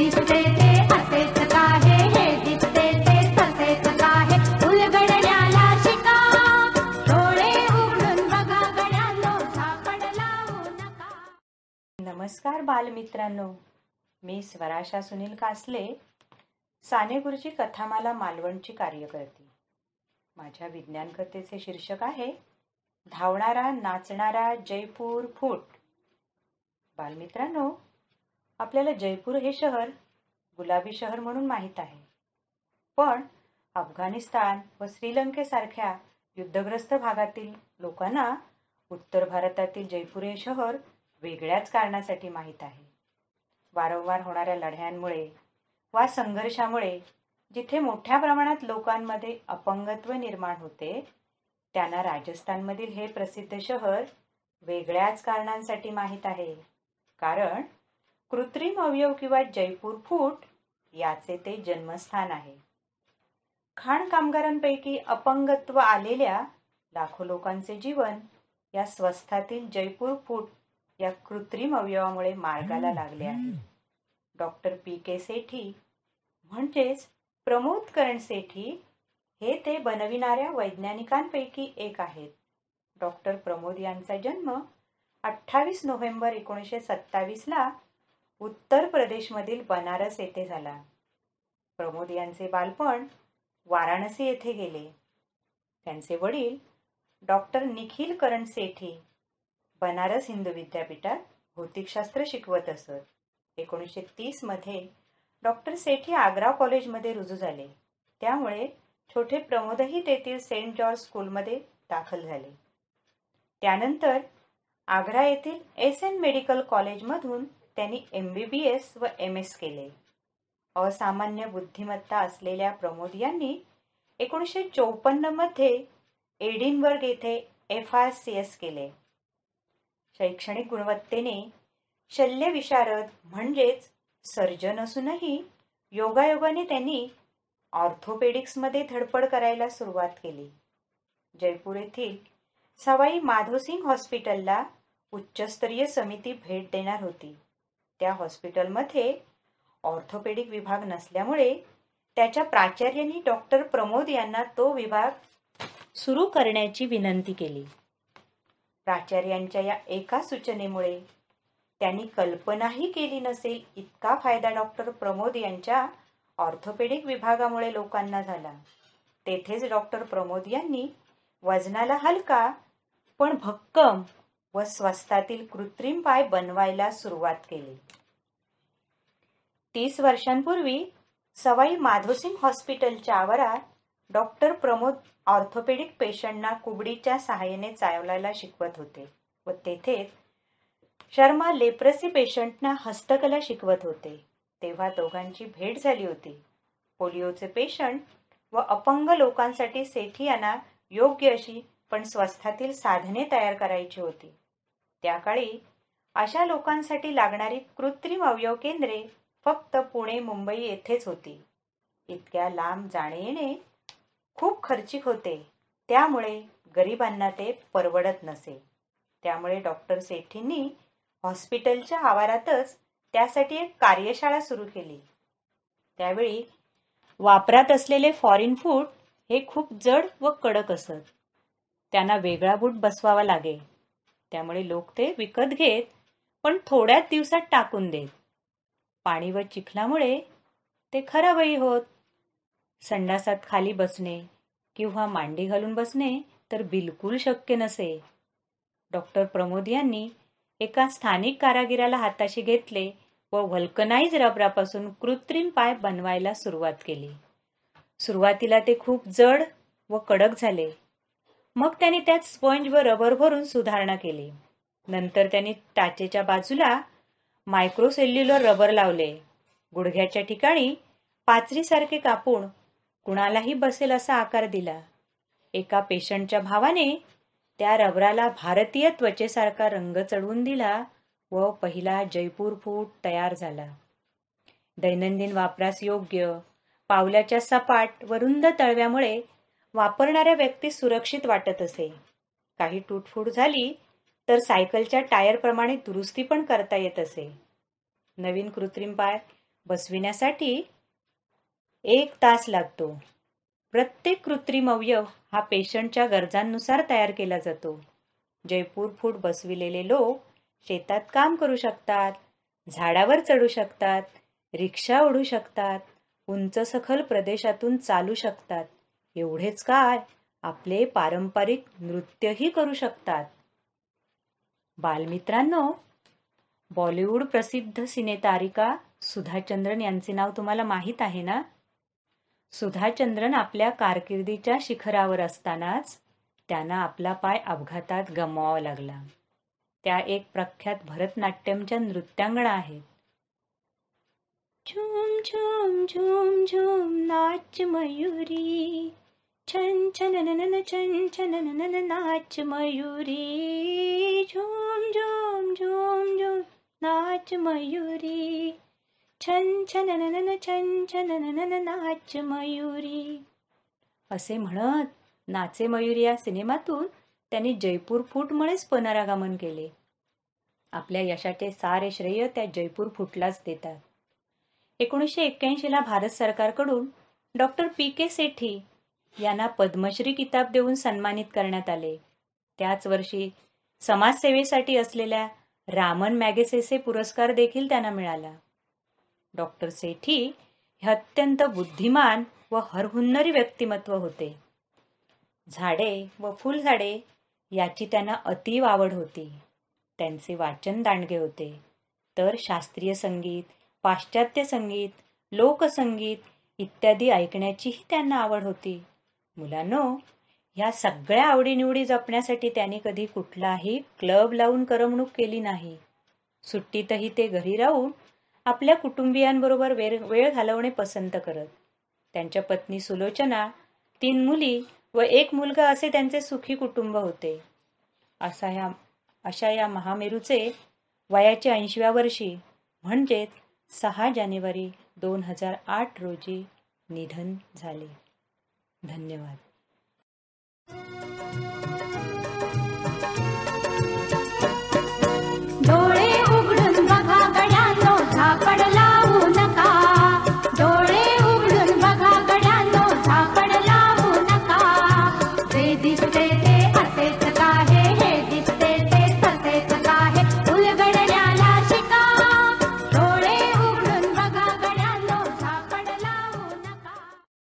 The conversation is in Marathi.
दिसते ते असेच काहे? हे दिसते ते तसेच काहे? उलगडण्याला शिका. डोळे उघडून बघा झापड लावू हो नका. नमस्कार बालमित्रांनो. मी स्वराशा सुनील कासले सानेगुरुची कथामाला मालवणची कार्यकर्ती. माझ्या विज्ञान कथेचे शीर्षक आहे धावणारा नाचणारा जयपूर फूट. बालमित्रांनो आपल्याला जयपूर हे शहर गुलाबी शहर म्हणून माहीत आहे. पण अफगाणिस्तान व श्रीलंकेसारख्या युद्धग्रस्त भागातील लोकांना उत्तर भारतातील जयपूर हे शहर वेगळ्याच कारणासाठी माहीत आहे. वारंवार होणाऱ्या लढ्यांमुळे वा संघर्षामुळे जिथे मोठ्या प्रमाणात लोकांमध्ये अपंगत्व निर्माण होते त्यांना राजस्थानमधील हे प्रसिद्ध शहर वेगळ्याच कारणांसाठी माहीत आहे. कारण कृत्रिम अवयव किंवा जयपूर फूट याचे ते जन्मस्थान आहे. खाण कामगारांपैकी अपंगत्व आलेल्या लाखो लोकांचे जीवन या स्वस्थातील जयपूर फूट या कृत्रिम अवयवामुळे मार्गाला लागले आहे. Doctor P. के. सेठी म्हणजेच प्रमोद करण सेठी हे ते बनविणाऱ्या वैज्ञानिकांपैकी एक आहेत. डॉक्टर प्रमोद यांचा जन्म अठ्ठावीस नोव्हेंबर एकोणीसशे सत्तावीसला उत्तर प्रदेशमधील बनारस येथे झाला. प्रमोद यांचे बालपण वाराणसी येथे गेले. त्यांचे वडील डॉक्टर निखिल करण सेठी बनारस हिंदू विद्यापीठात भौतिकशास्त्र शिकवत असत. एकोणीसशे तीसमध्ये डॉक्टर सेठी आग्रा कॉलेजमध्ये रुजू झाले. त्यामुळे छोटे प्रमोदही तेथील सेंट जॉर्ज स्कूलमध्ये दाखल झाले. त्यानंतर आग्रा येथील एस एन मेडिकल कॉलेजमधून त्यांनी एम बी बी एस व एम एस केले. असामान्य बुद्धिमत्ता असलेल्या प्रमोद यांनी एकोणीसशे चौपन्नमध्ये एडिनबर्ग येथे एफ आर सी एस केले. शैक्षणिक गुणवत्तेने शल्यविशारद म्हणजेच सर्जन असूनही योगायोगाने त्यांनी ऑर्थोपेडिक्समध्ये धडपड करायला सुरुवात केली. जयपूर येथील सवाई माधोसिंग हॉस्पिटलला उच्चस्तरीय समिती भेट देणार होती. त्या हॉस्पिटलमध्ये ऑर्थोपेडिक विभाग नसल्यामुळे त्याच्या प्राचार्यांनी डॉक्टर प्रमोद यांना तो विभाग सुरू करण्याची विनंती केली. प्राचार्यांच्या या एका सूचनेमुळे त्यांनी कल्पनाही केली नसेल इतका फायदा डॉक्टर प्रमोद यांच्या ऑर्थोपेडिक विभागामुळे लोकांना झाला. तेथेच डॉक्टर प्रमोद यांनी वजनाला हलका पण भक्कम व स्वस्तातील कृत्रिम पाय बनवायला सुरुवात केली. तीस वर्षांपूर्वी सवाई माधोसिंग हॉस्पिटलच्या आवारात डॉक्टर प्रमोद ऑर्थोपेडिक पेशंटना कुबडीच्या सहाय्याने चालवायला शिकवत होते व तेथे शर्मा लेप्रसी पेशंटना हस्तकला शिकवत होते. तेव्हा दोघांची भेट झाली होती. पोलिओचे पेशंट व अपंग लोकांसाठी सेठी यांना योग्य अशी पण स्वस्थातील साधने तयार करायची होती. त्या काळी अशा लोकांसाठी लागणारी कृत्रिम अवयव केंद्रे फक्त पुणे मुंबई येथेच होती. इतक्या लांब जाणे येणे खूप खर्चिक होते. त्यामुळे गरिबांना ते परवडत नसे. त्यामुळे डॉक्टर सेठींनी हॉस्पिटलच्या आवारातच त्यासाठी एक कार्यशाळा सुरू केली. त्यावेळी वापरात असलेले फॉरिन फूड हे खूप जड व कडक असत. त्यांना वेगळा बूट बसवावा लागे. त्यामुळे लोक ते विकत घेत पण थोड्याच दिवसात टाकून देत. पाणी व चिखलामुळे ते खराबही होत. संडासात खाली बसणे किंवा मांडी घालून बसणे तर बिलकुल शक्य नसे. डॉक्टर प्रमोद यांनी एका स्थानिक कारागिराला हाताशी घेतले व व्हल्कनाइज रबरापासून कृत्रिम पाय बनवायला सुरुवात केली. सुरुवातीला ते खूप जड व कडक झाले. मग त्यांनी त्यात स्पंज व रबर भरून सुधारणा केली. नंतर त्यांनी टाचेच्या बाजूला मायक्रोसेल्युलर रबर लावले. गुडघ्याच्या ठिकाणी पाचरीसारखे कापून कुणालाही बसेल असा आकार दिला. एका पेशंटच्या भावाने त्या रबराला भारतीय त्वचेसारखा रंग चढवून दिला व पहिला जयपूर फूट तयार झाला. दैनंदिन वापरास योग्य पावल्याच्या सपाट व रुंद तळव्यामुळे वापरणाऱ्या व्यक्ती सुरक्षित वाटत असे. काही तुटफूट झाली तर सायकलच्या टायरप्रमाणे दुरुस्ती पण करता येत असे. नवीन कृत्रिम पाय बसविण्यासाठी एक तास लागतो. प्रत्येक कृत्रिम अवयव हा पेशंटच्या गरजांनुसार तयार केला जातो. जयपूर फूट बसविलेले लोक शेतात काम करू शकतात झाडावर चढू शकतात रिक्षा ओढू शकतात उंच सखल प्रदेशातून चालू शकतात. एवढेच काय? आपले पारंपरिक नृत्यही करू शकतात. बालमित्रांनो बॉलिवूड प्रसिद्ध सिनेतारिका सुधाचंद्रन यांचे नाव तुम्हाला माहीत आहे ना? सुधाचंद्रन आपल्या कारकिर्दीच्या शिखरावर असतानाच त्यांना आपला पाय अपघातात गमवावा लागला. त्या एक प्रख्यात भरतनाट्यमच्या नृत्यांगणा आहेत. झुम झुम झुम झूम नाच मयुरी. छन छन नन छन छन नन नाच Mayuri. Zone zone zone zone नाच मयुरी. छन छन नन छन छन नन नाच मयुरी. असे म्हणत नाचे मयुरी या सिनेमातून त्यांनी जयपूर फूटमुळेच पुनरागमन केले. आपल्या यशाचे सारे श्रेय त्या जयपूर फूटलाच देतात. एकोणीसशे एक्क्याऐंशीला भारत सरकारकडून डॉक्टर पी के सेठी यांना पद्मश्री किताब देऊन सन्मानित करण्यात आले. त्याच वर्षी समाजसेवेसाठी असलेल्या रामन मॅगेसेसे पुरस्कार देखील त्यांना मिळाला. डॉक्टर सेठी हे अत्यंत बुद्धिमान व हरहुन्नरी व्यक्तिमत्व होते. झाडे व फुलझाडे याची त्यांना अतीव आवड होती. त्यांचे वाचन दांडगे होते. तर शास्त्रीय संगीत पाश्चात्य संगीत लोकसंगीत इत्यादी ऐकण्याचीही त्यांना आवड होती. मुलांनो ह्या सगळ्या आवडीनिवडी जपण्यासाठी त्यांनी कधी कुठलाही क्लब लावून करमणूक केली नाही. सुट्टीतही ते घरी राहून आपल्या कुटुंबियांबरोबर वेळ वेळ घालवणे पसंत करत. त्यांच्या पत्नी सुलोचना तीन मुली व एक मुलगा असे त्यांचे सुखी कुटुंब होते. असा ह्या अशा या महामेरूचे वयाच्या ऐंशव्या वर्षी म्हणजेच सहा जानेवारी दोन हजार आठ रोजी निधन झाले. धन्यवाद.